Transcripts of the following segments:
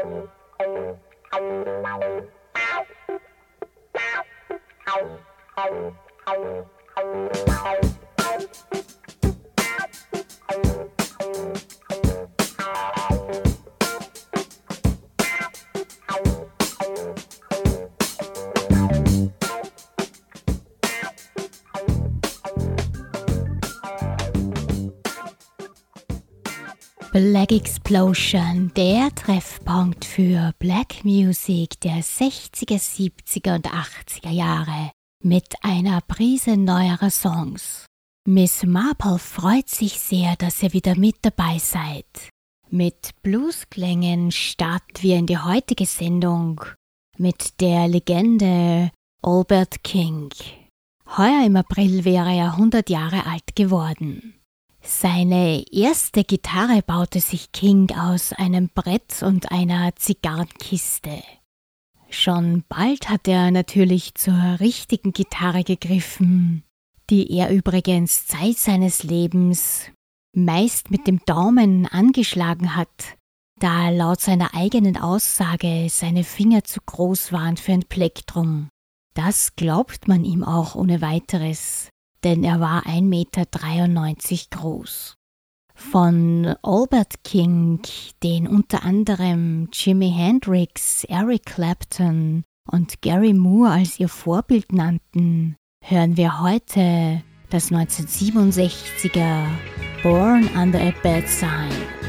Thank you. Black Explosion, der Treffpunkt für Black Music der 60er, 70er und 80er Jahre mit einer Prise neuerer Songs. Miss Marple freut sich sehr, dass ihr wieder mit dabei seid. Mit Bluesklängen starten wir in die heutige Sendung mit der Legende Albert King. Heuer im April wäre er 100 Jahre alt geworden. Seine erste Gitarre baute sich King aus einem Brett und einer Zigarrenkiste. Schon bald hat er natürlich zur richtigen Gitarre gegriffen, die er übrigens Zeit seines Lebens meist mit dem Daumen angeschlagen hat, da laut seiner eigenen Aussage seine Finger zu groß waren für ein Plektrum. Das glaubt man ihm auch ohne weiteres denn er war 1,93 Meter groß. Von Albert King, den unter anderem Jimi Hendrix, Eric Clapton und Gary Moore als ihr Vorbild nannten, hören wir heute das 1967er Born Under a Bad Sign.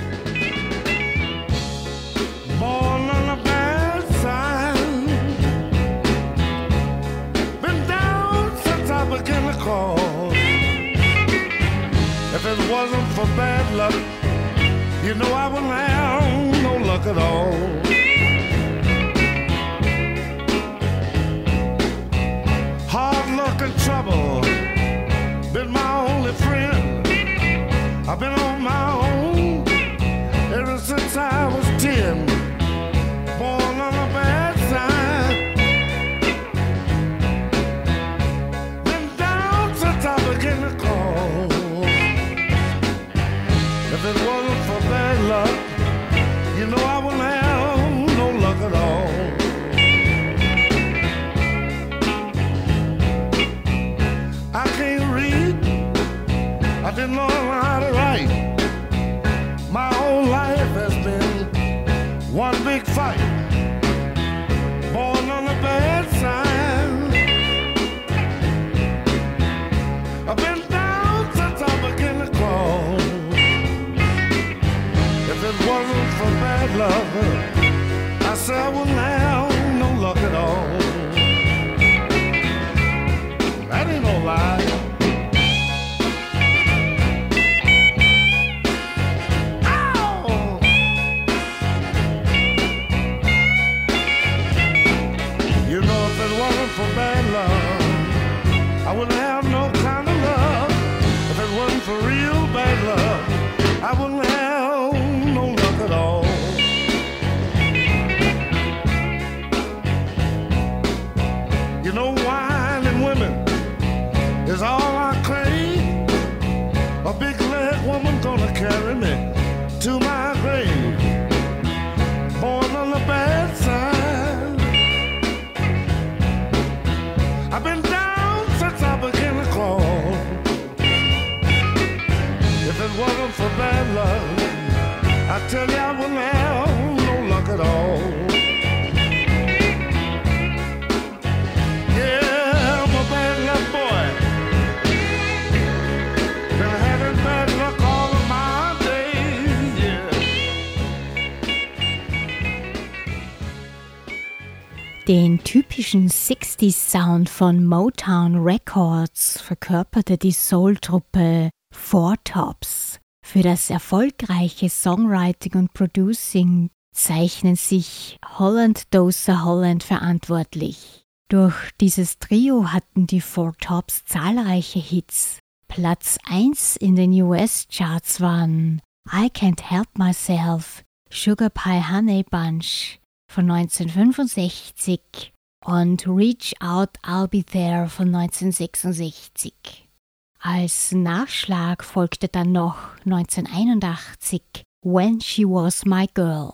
Wasn't for bad luck, you know I wouldn't have no luck at all. Hard luck and trouble been my only friend. I've been on my own ever since I was ten. It wasn't for bad luck, you know I wouldn't have no luck at all. I can't read, I didn't know how to write. My whole life has been one big fight. If it wasn't for bad luck, I said woman gonna carry me to my grave. Born on the bad side. I've been down since I began to crawl. If it wasn't for bad luck, I tell you I wouldn't have no luck at all. Den typischen 60s Sound von Motown Records verkörperte die Soul-Truppe Four Tops. Für das erfolgreiche Songwriting und Producing zeichnen sich Holland Doser Holland verantwortlich. Durch dieses Trio hatten die Four Tops zahlreiche Hits. Platz 1 in den US-Charts waren I Can't Help Myself, Sugar Pie Honey Bunch von 1965 und Reach Out I'll Be There von 1966. Als Nachschlag folgte dann noch 1981 When She Was My Girl.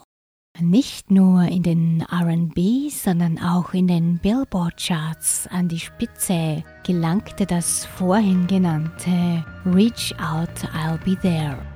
Nicht nur in den RB, sondern auch in den Billboard-Charts an die Spitze gelangte das vorhin genannte Reach Out, I'll Be There.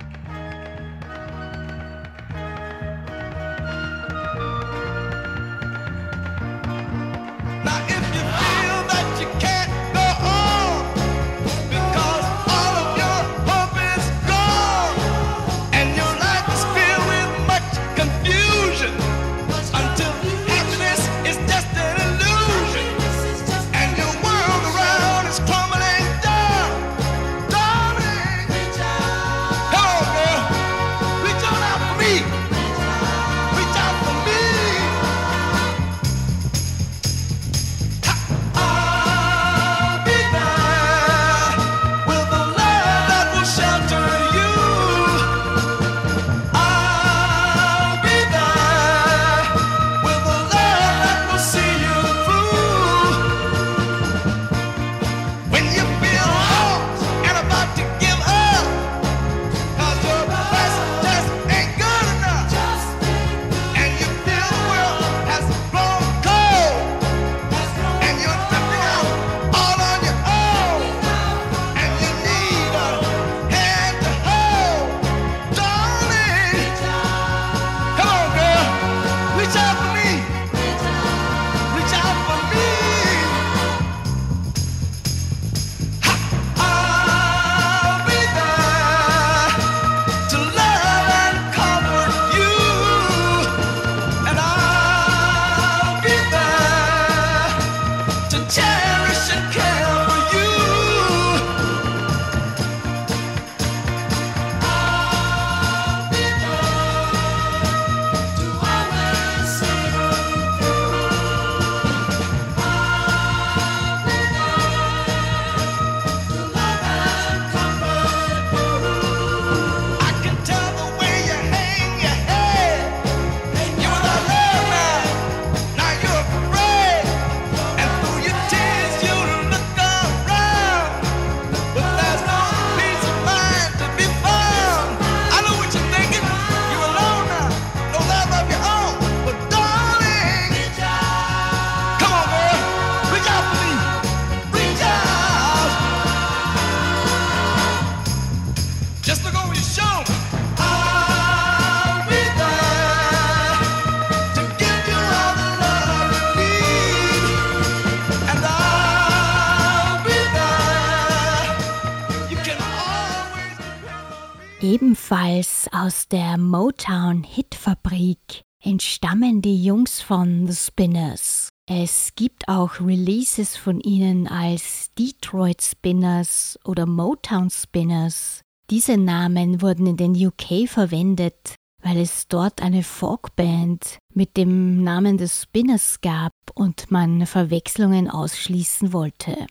Aus der Motown-Hitfabrik entstammen die Jungs von The Spinners. Es gibt auch Releases von ihnen als Detroit Spinners oder Motown Spinners. Diese Namen wurden in den UK verwendet, weil es dort eine Folkband mit dem Namen des Spinners gab und man Verwechslungen ausschließen wollte.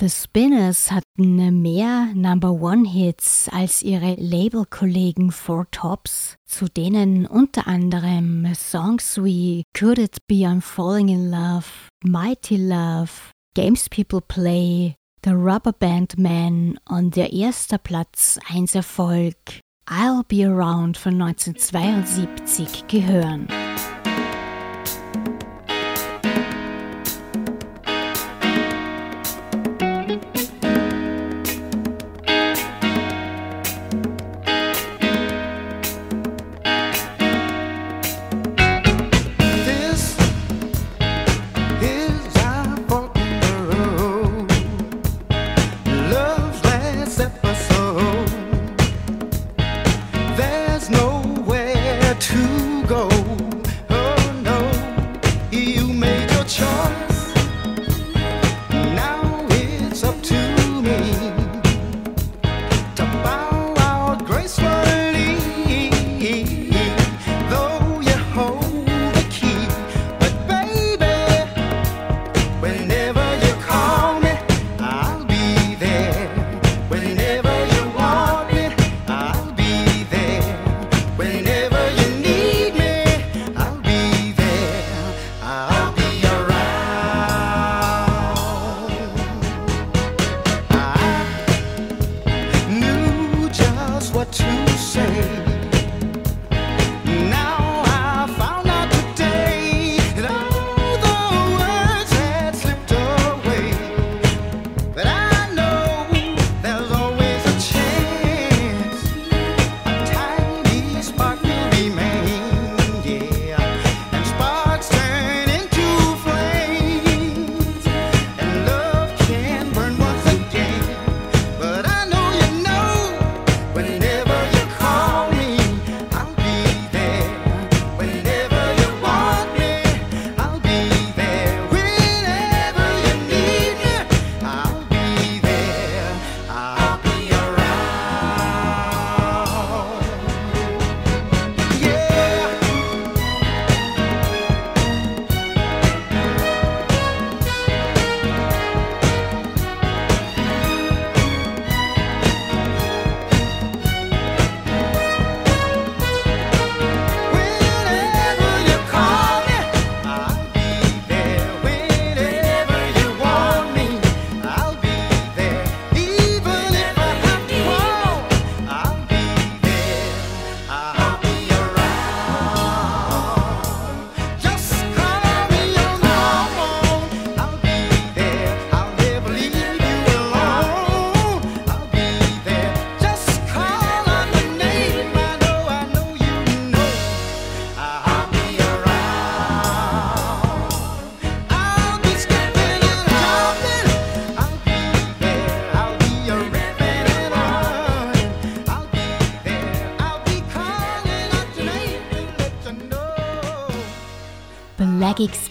The Spinners hatten mehr Number One Hits als ihre Labelkollegen Four Tops, zu denen unter anderem Songs wie Could It Be I'm Falling in Love, Mighty Love, Games People Play, The Rubber Band Man und der erste Platz 1 Erfolg I'll Be Around von 1972 gehören.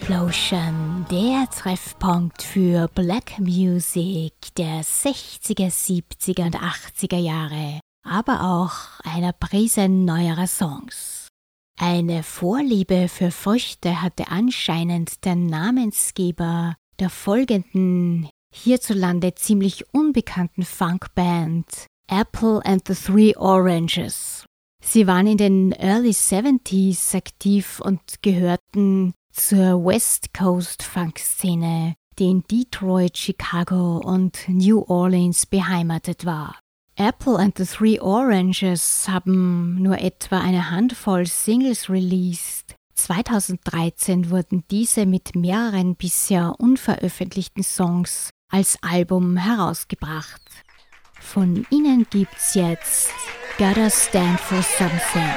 Explosion, der Treffpunkt für Black Music der 60er, 70er und 80er Jahre, aber auch einer Prise neuerer Songs. Eine Vorliebe für Früchte hatte anscheinend der Namensgeber der folgenden hierzulande ziemlich unbekannten Funkband Apple and the Three Oranges. Sie waren in den Early 70s aktiv und gehörten zur West Coast Funk-Szene, die in Detroit, Chicago und New Orleans beheimatet war. Apple and the Three Oranges haben nur etwa eine Handvoll Singles released. 2013 wurden diese mit mehreren bisher unveröffentlichten Songs als Album herausgebracht. Von ihnen gibt's jetzt Gotta Stand for Something.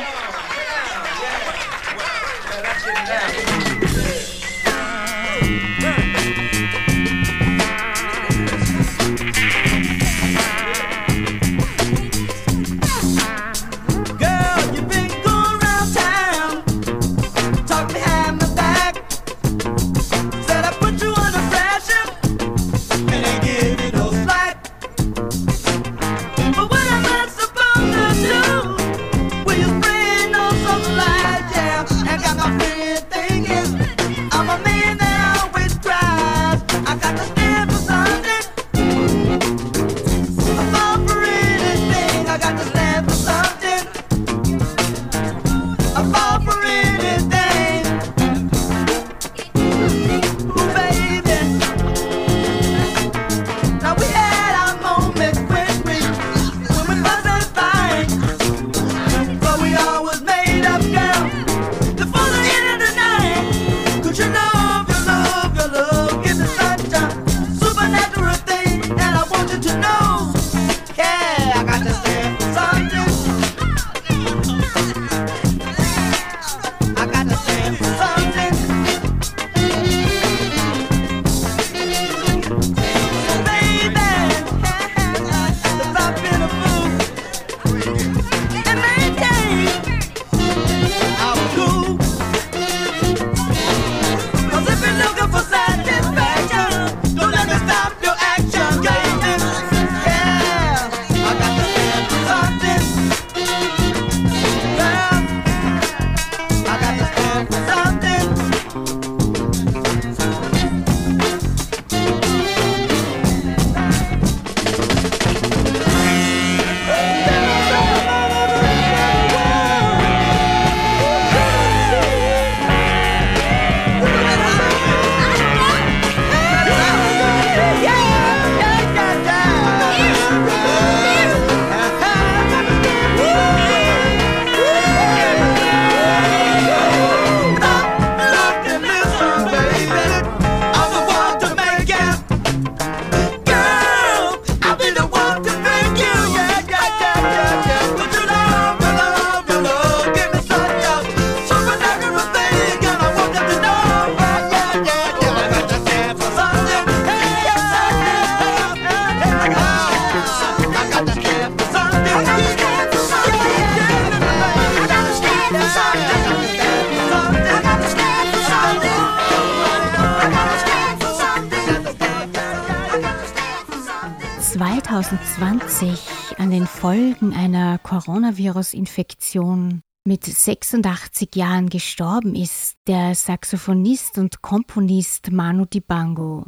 Coronavirus-Infektion mit 86 Jahren gestorben ist der Saxophonist und Komponist Manu Dibango.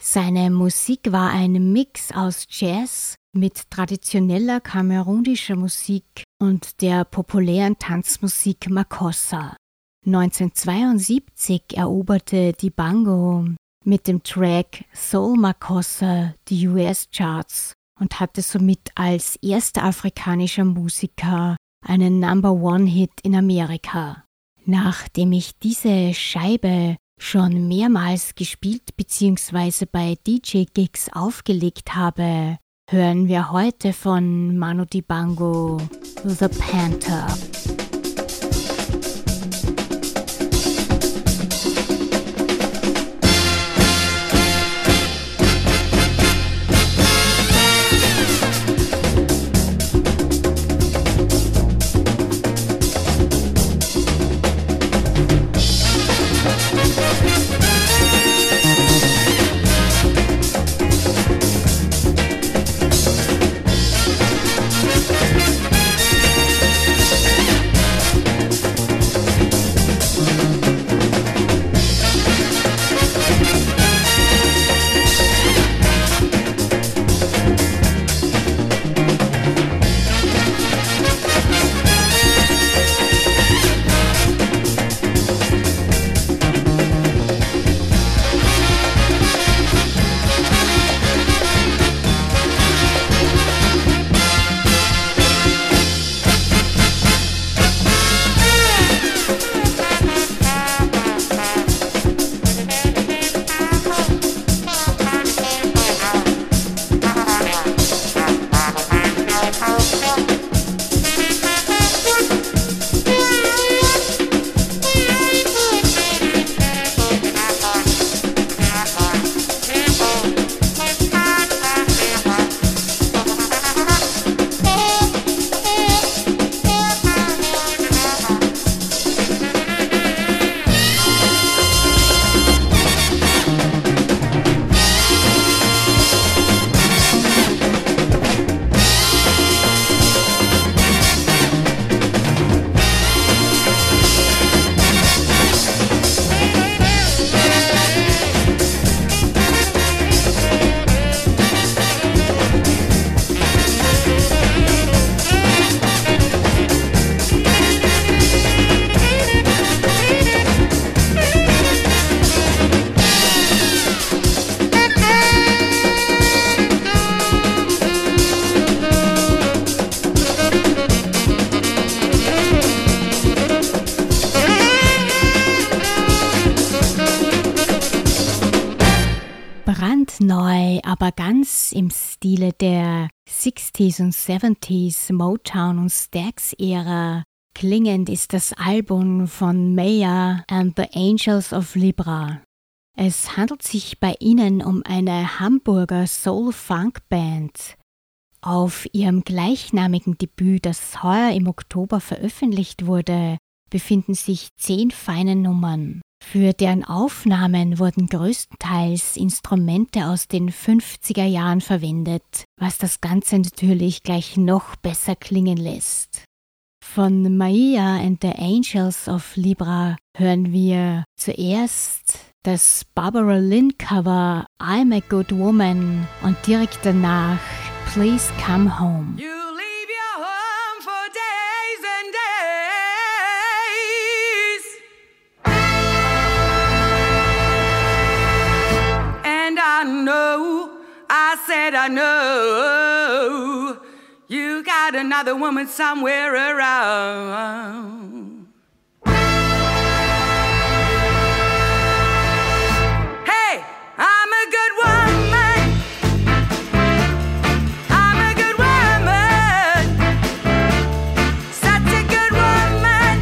Seine Musik war ein Mix aus Jazz mit traditioneller kamerunischer Musik und der populären Tanzmusik Makossa. 1972 eroberte Dibango mit dem Track Soul Makossa die US-Charts und hatte somit als erster afrikanischer Musiker einen Number One Hit in Amerika. Nachdem ich diese Scheibe schon mehrmals gespielt bzw. bei DJ-Gigs aufgelegt habe, hören wir heute von Manu Dibango The Panther. Im Stile der 60s und 70s Motown und Stax Ära. Klingend ist das Album von Maya and the Angels of Libra. Es handelt sich bei ihnen um eine Hamburger Soul-Funk-Band. Auf ihrem gleichnamigen Debüt, das heuer im Oktober veröffentlicht wurde, befinden sich zehn feine Nummern. Für deren Aufnahmen wurden größtenteils Instrumente aus den 50er Jahren verwendet, was das Ganze natürlich gleich noch besser klingen lässt. Von Maia and the Angels of Libra hören wir zuerst das Barbara Lynn Cover I'm a Good Woman und direkt danach Please Come Home. Said, I know you got another woman somewhere around. Hey, I'm a good woman. I'm a good woman. Such a good woman.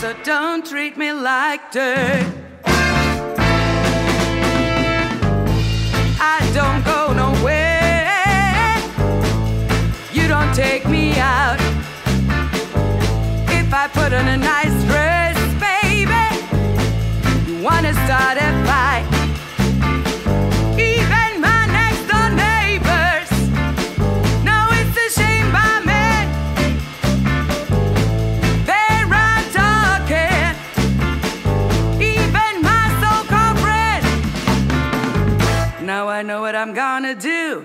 So don't treat me like dirt. Take me out. If I put on a nice dress, baby, you wanna start a fight. Even my next door neighbors know it's a shame by me. They run talking. Even my so-called. Now I know what I'm gonna do.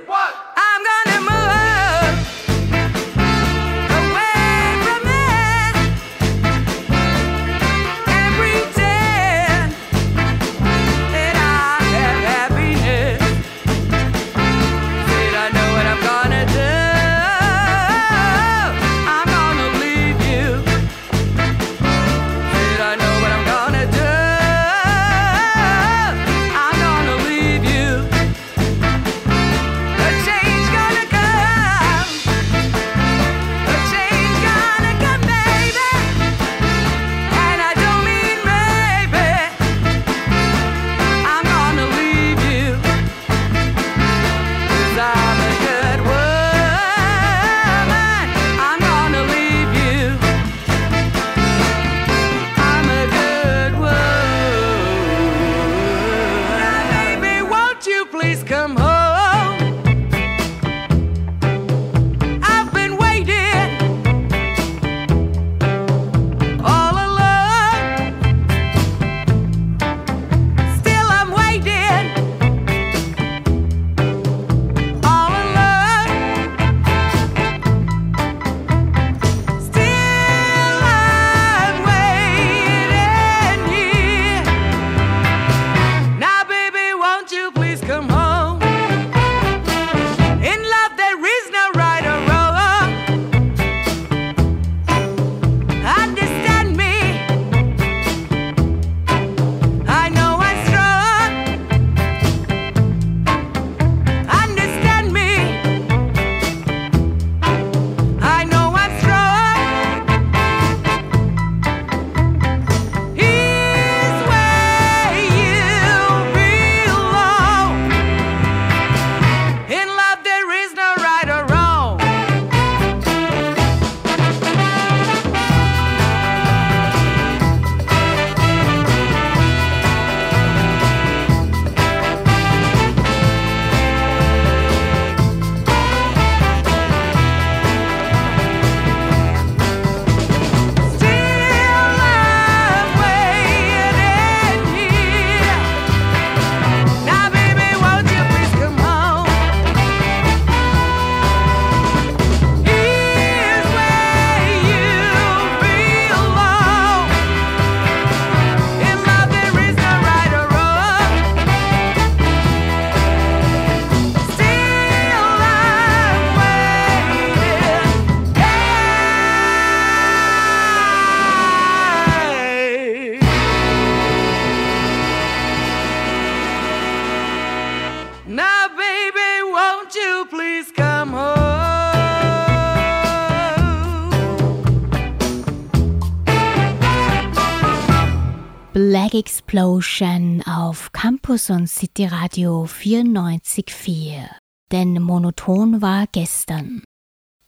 Explosion auf Campus und City Radio 94.4. Denn monoton war gestern.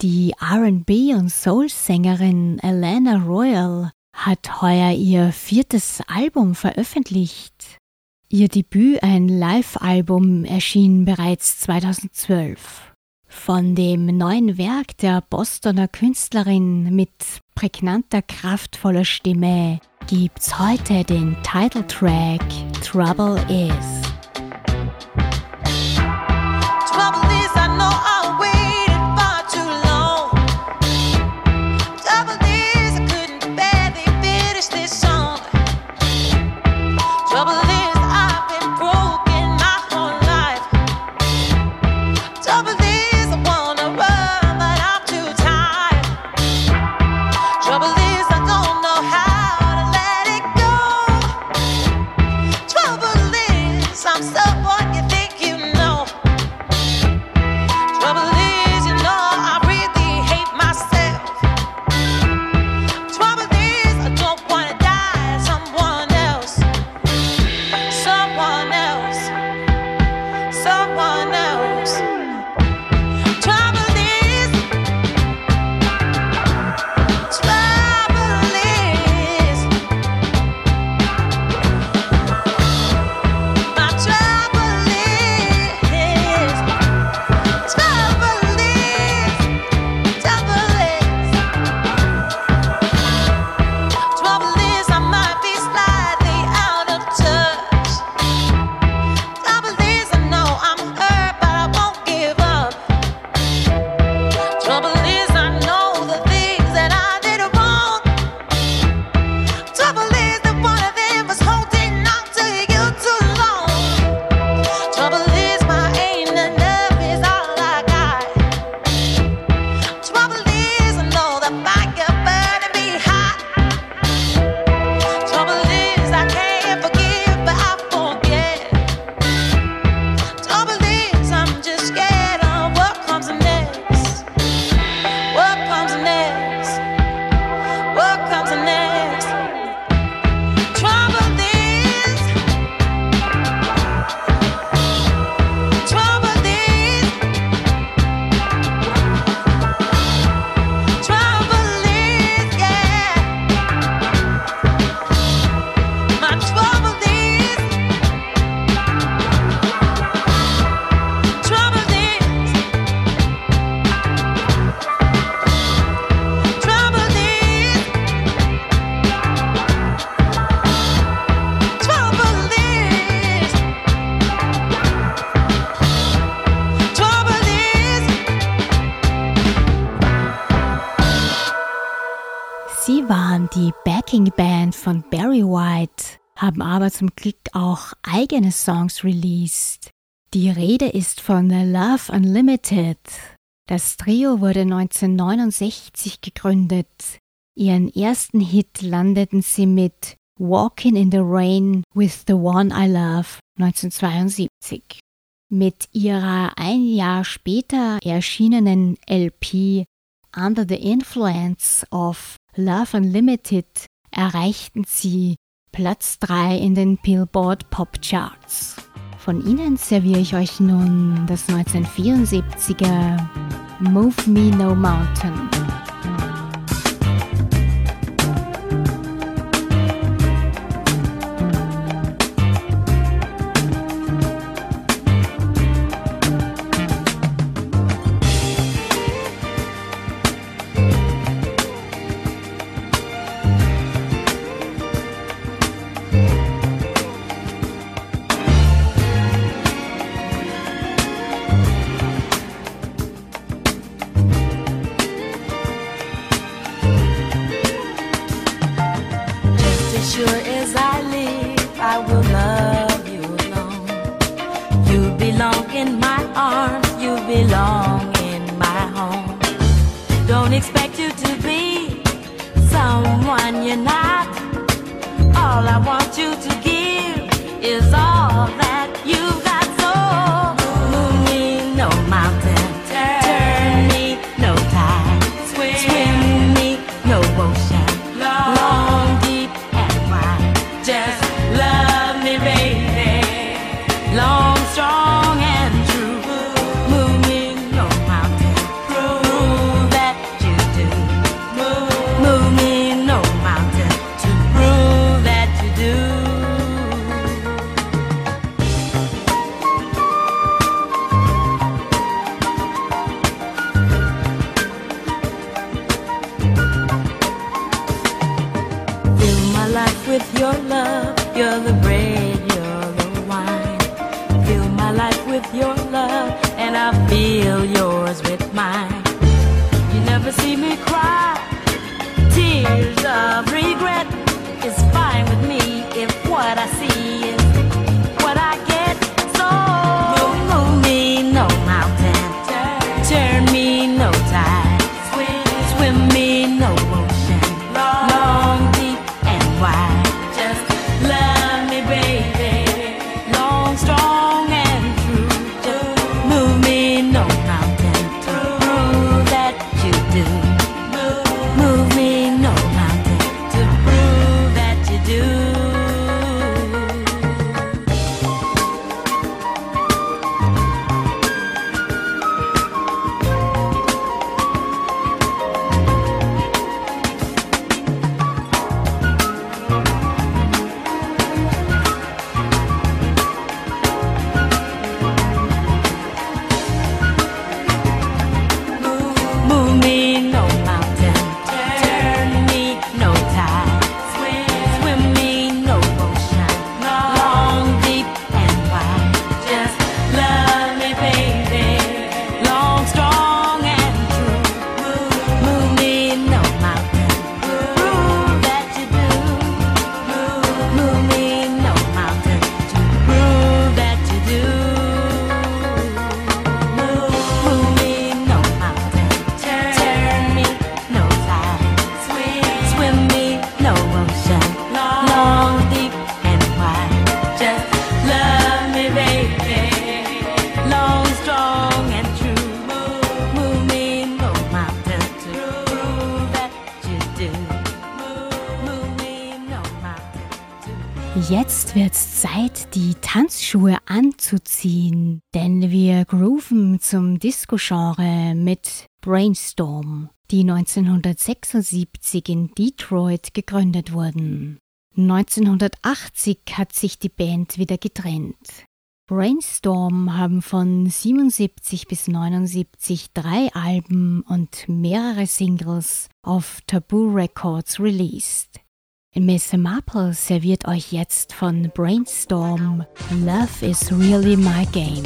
Die RB und Soul-Sängerin Alana Royal hat heuer ihr viertes Album veröffentlicht. Ihr Debüt, ein Live-Album, erschien bereits 2012. Von dem neuen Werk der Bostoner Künstlerin mit prägnanter, kraftvoller Stimme gibt's heute den Titeltrack Trouble Is. Eigene Songs released. Die Rede ist von Love Unlimited. Das Trio wurde 1969 gegründet. Ihren ersten Hit landeten sie mit Walking in the Rain with the One I Love 1972. Mit ihrer ein Jahr später erschienenen LP Under the Influence of Love Unlimited erreichten sie Platz 3 in den Billboard Pop Charts. Von ihnen serviere ich euch nun das 1974er Move Me No Mountain. Disco-Genre mit Brainstorm, die 1976 in Detroit gegründet wurden. 1980 hat sich die Band wieder getrennt. Brainstorm haben von 77 bis 79 drei Alben und mehrere Singles auf Taboo Records released. Miss Marple serviert euch jetzt von Brainstorm Love is really my game.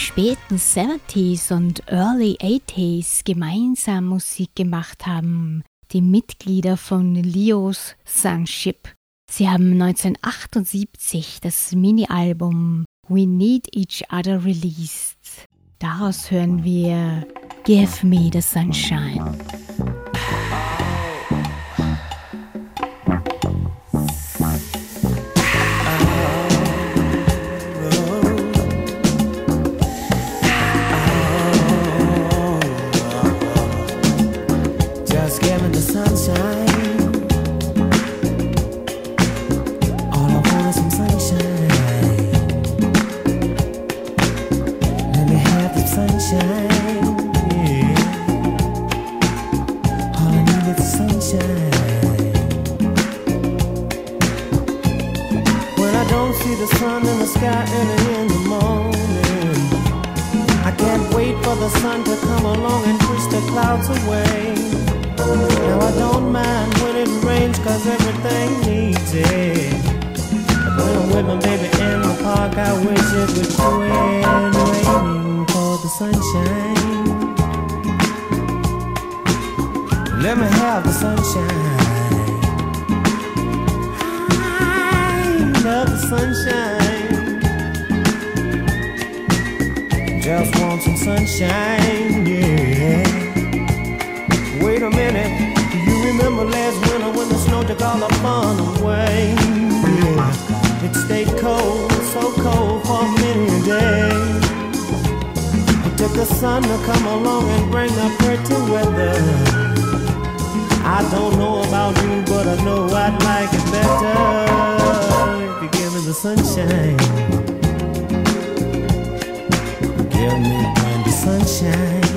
Späten 70s und Early 80s gemeinsam Musik gemacht haben, die Mitglieder von Leo's Sunship. Sie haben 1978 das Mini-Album We Need Each Other released. Daraus hören wir Give Me the Sunshine. the sunshine. All I want is some sunshine. Let me have sunshine. All I need is sunshine. When I don't see the sun in the sky early in the morning, I can't wait for the sun to come along and push the clouds away. Now I don't mind when it rains, cause everything needs it. When I'm with my baby in the park, I wish it would quit waiting for the sunshine. Let me have the sunshine. I love the sunshine. Just want some sunshine, yeah. Solomon away. Yeah. It stayed cold, so cold for many a day. It took the sun to come along and bring the pretty weather. I don't know about you, but I know I'd like it better if you give me the sunshine. Give me the sunshine.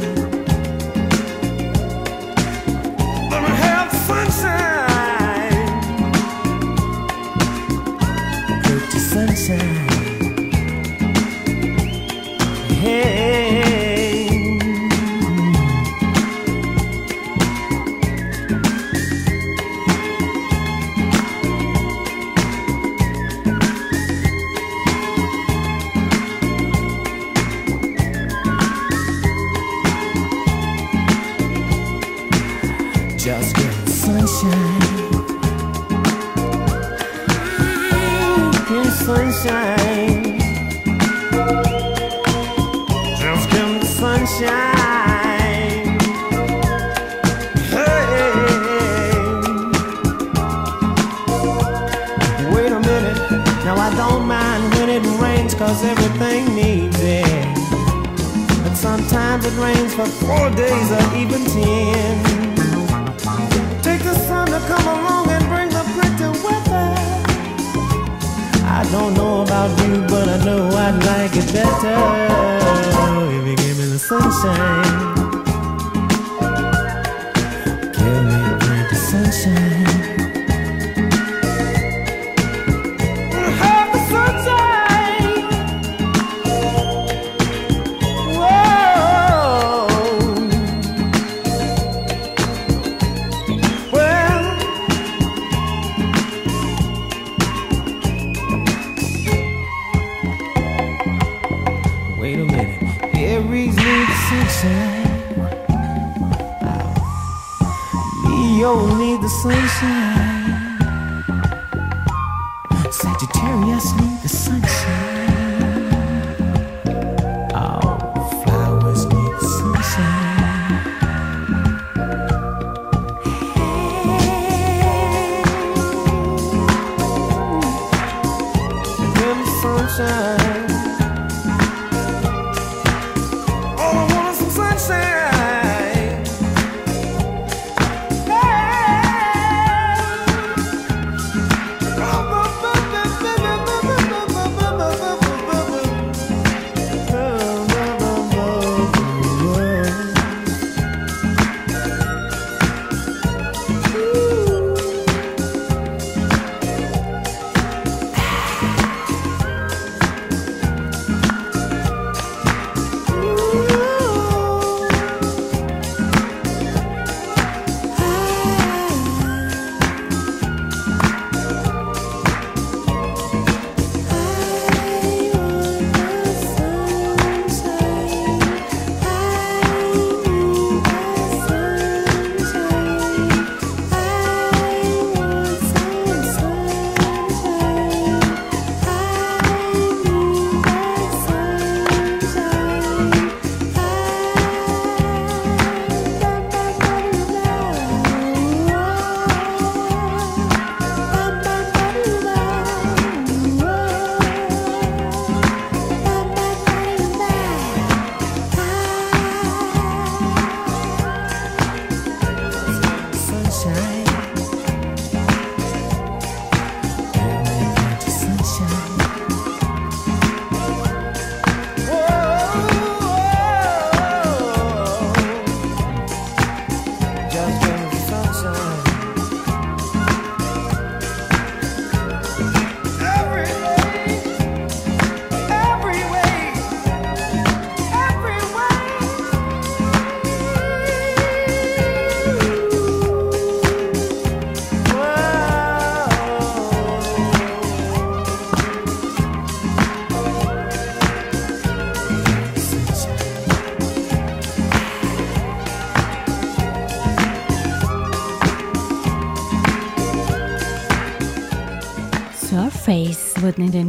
the sunshine.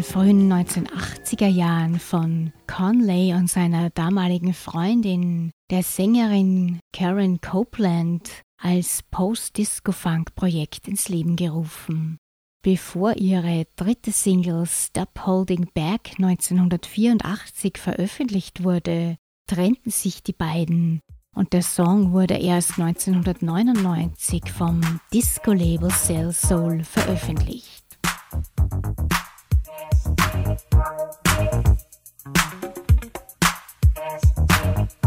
Frühen 1980er Jahren von Conley und seiner damaligen Freundin, der Sängerin Karen Copeland, als Post-Disco-Funk-Projekt ins Leben gerufen. Bevor ihre dritte Single Stop Holding Back 1984 veröffentlicht wurde, trennten sich die beiden und der Song wurde erst 1999 vom Disco-Label Cell Soul veröffentlicht.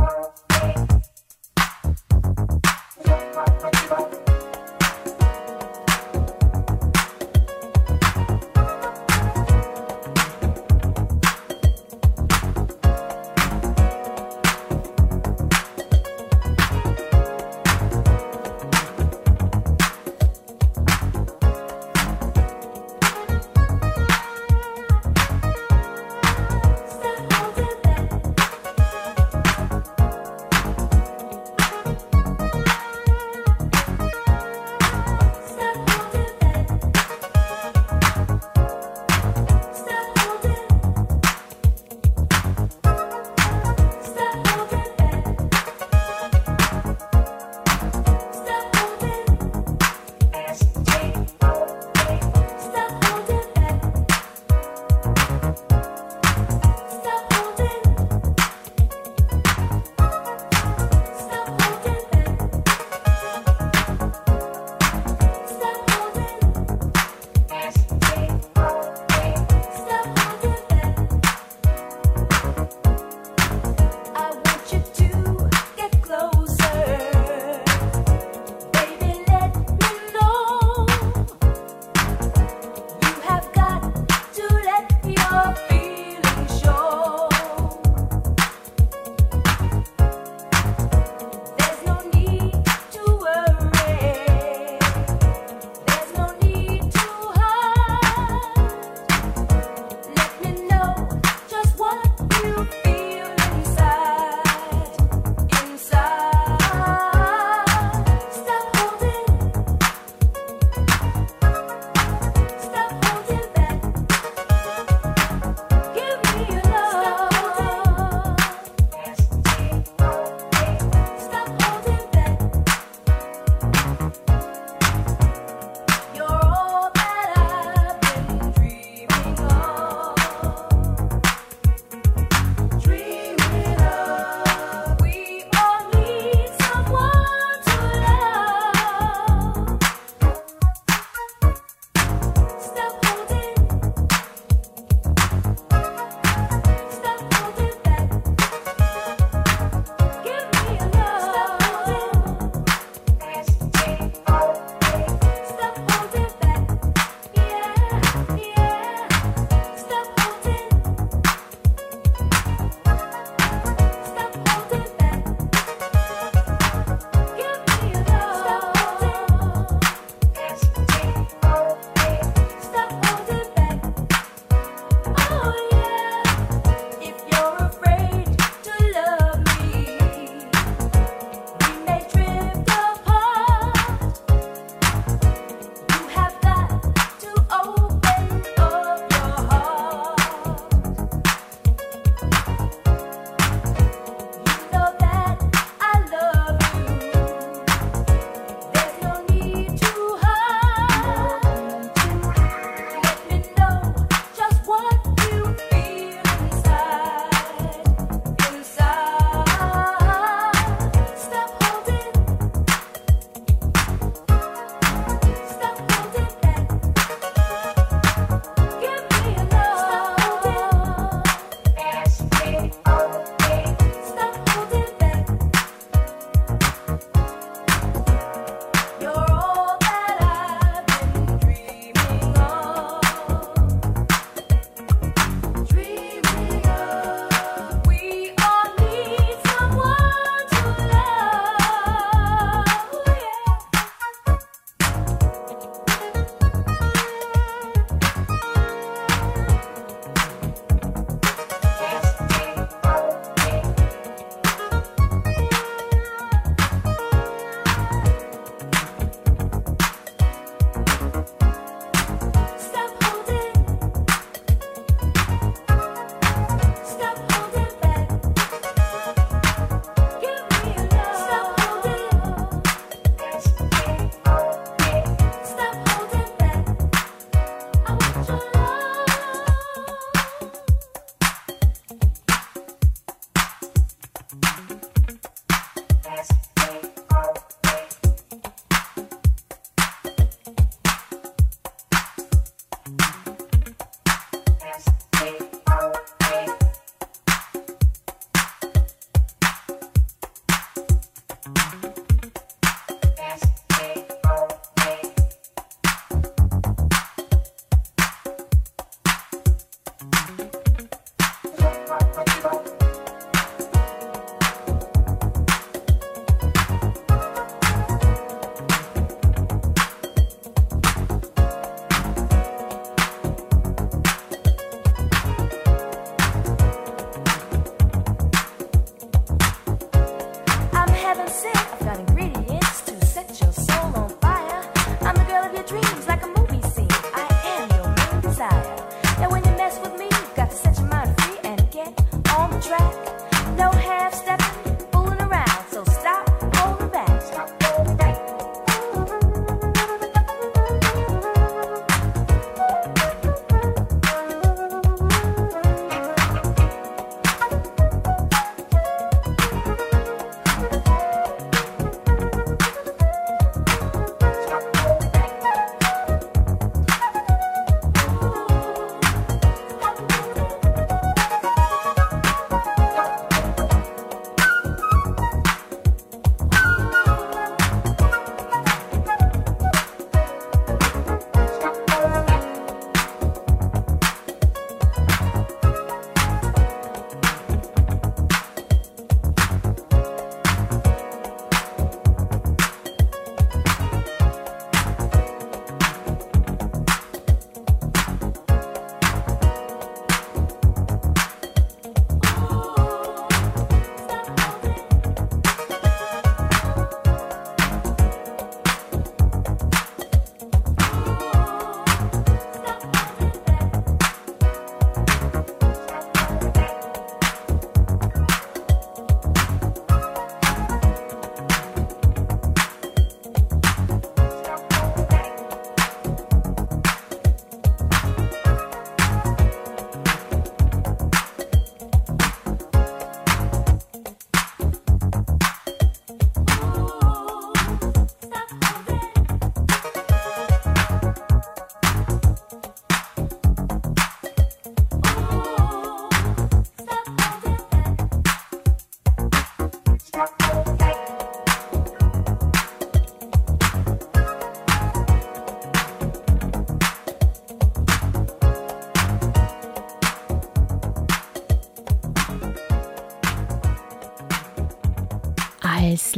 Thank you.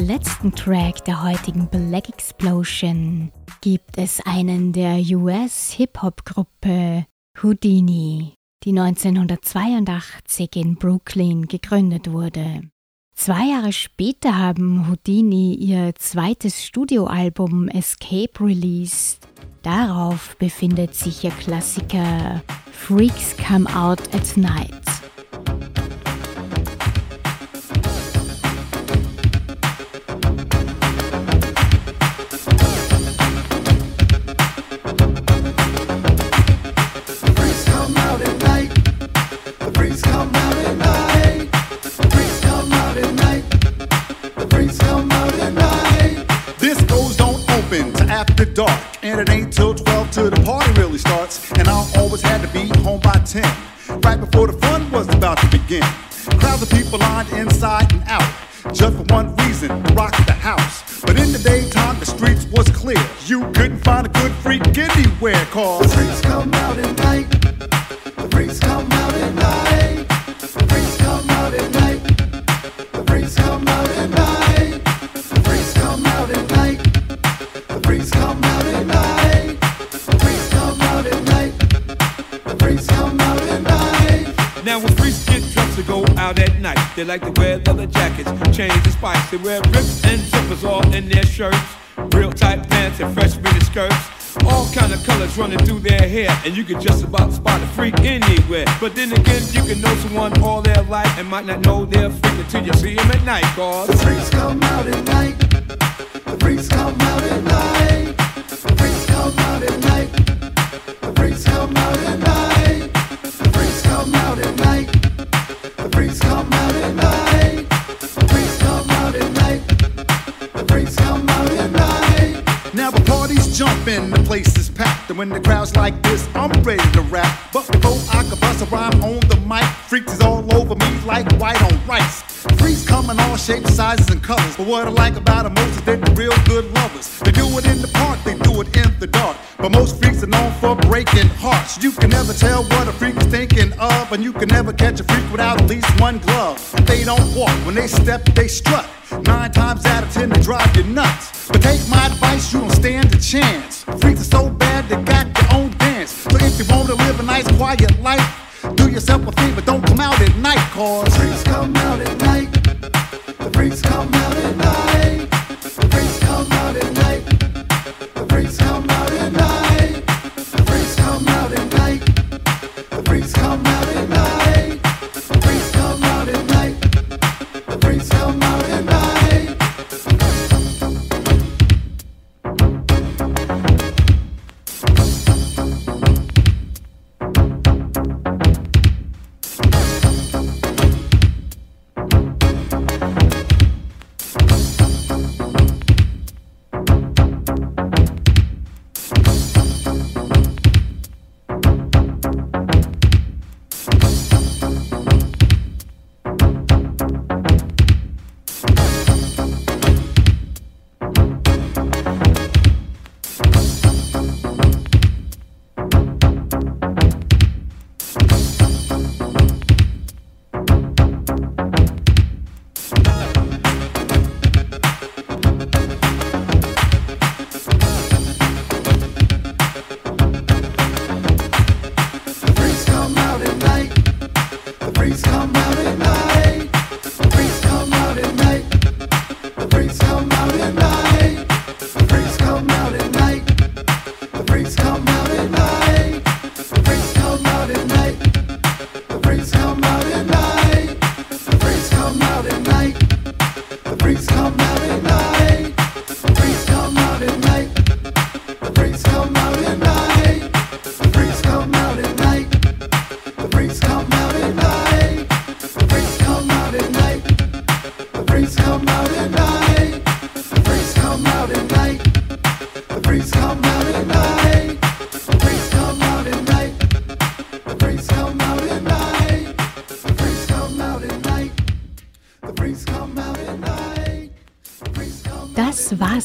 Letzten Track der heutigen Black Explosion gibt es einen der US-Hip-Hop-Gruppe Houdini, die 1982 in Brooklyn gegründet wurde. Zwei Jahre später haben Houdini ihr zweites Studioalbum Escape released. Darauf befindet sich ihr Klassiker Freaks Come Out at Night. It ain't till 12 till the party really starts. And I always had to be home by 10, right before the fun was about to begin. Crowds of people lined inside and out, just for one reason, rock the house. But in the daytime, the streets was clear. You couldn't find a good freak anywhere, cause the freaks come out at night. The freaks come out night, they like to wear leather jackets, chains and spikes. They wear rips and zippers all in their shirts, real tight pants and fresh mini skirts. All kind of colors running through their hair, and you can just about spot a freak anywhere. But then again, you can know someone all their life and might not know they're a freak until you see them at night. Cause The freaks come out at night. The freaks come out at night. When the crowd's like this, I'm ready to rap. But before I can bust a rhyme on the mic, freaks is all over me like white on rice. Freaks come in all shapes, sizes, and colors. But what I like about them most is they're the real good lovers. They do it in the park, they do it in But most freaks are known for breaking hearts. You can never tell what a freak is thinking of, and you can never catch a freak without at least one glove. They don't walk, when they step, they strut. Nine times out of ten, they drive you nuts. But take my advice, you don't stand a chance. Freaks are so bad, they got their own dance. So if you want to live a nice, quiet life, do yourself a favor, don't come out at night, cause freaks come out at night. The freaks come out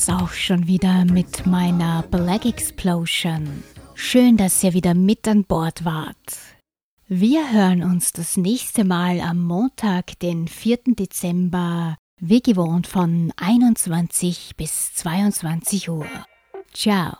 war's auch schon wieder mit meiner Black Explosion. Schön, dass ihr wieder mit an Bord wart. Wir hören uns das nächste Mal am Montag, den 4. Dezember, wie gewohnt von 21 bis 22 Uhr. Ciao.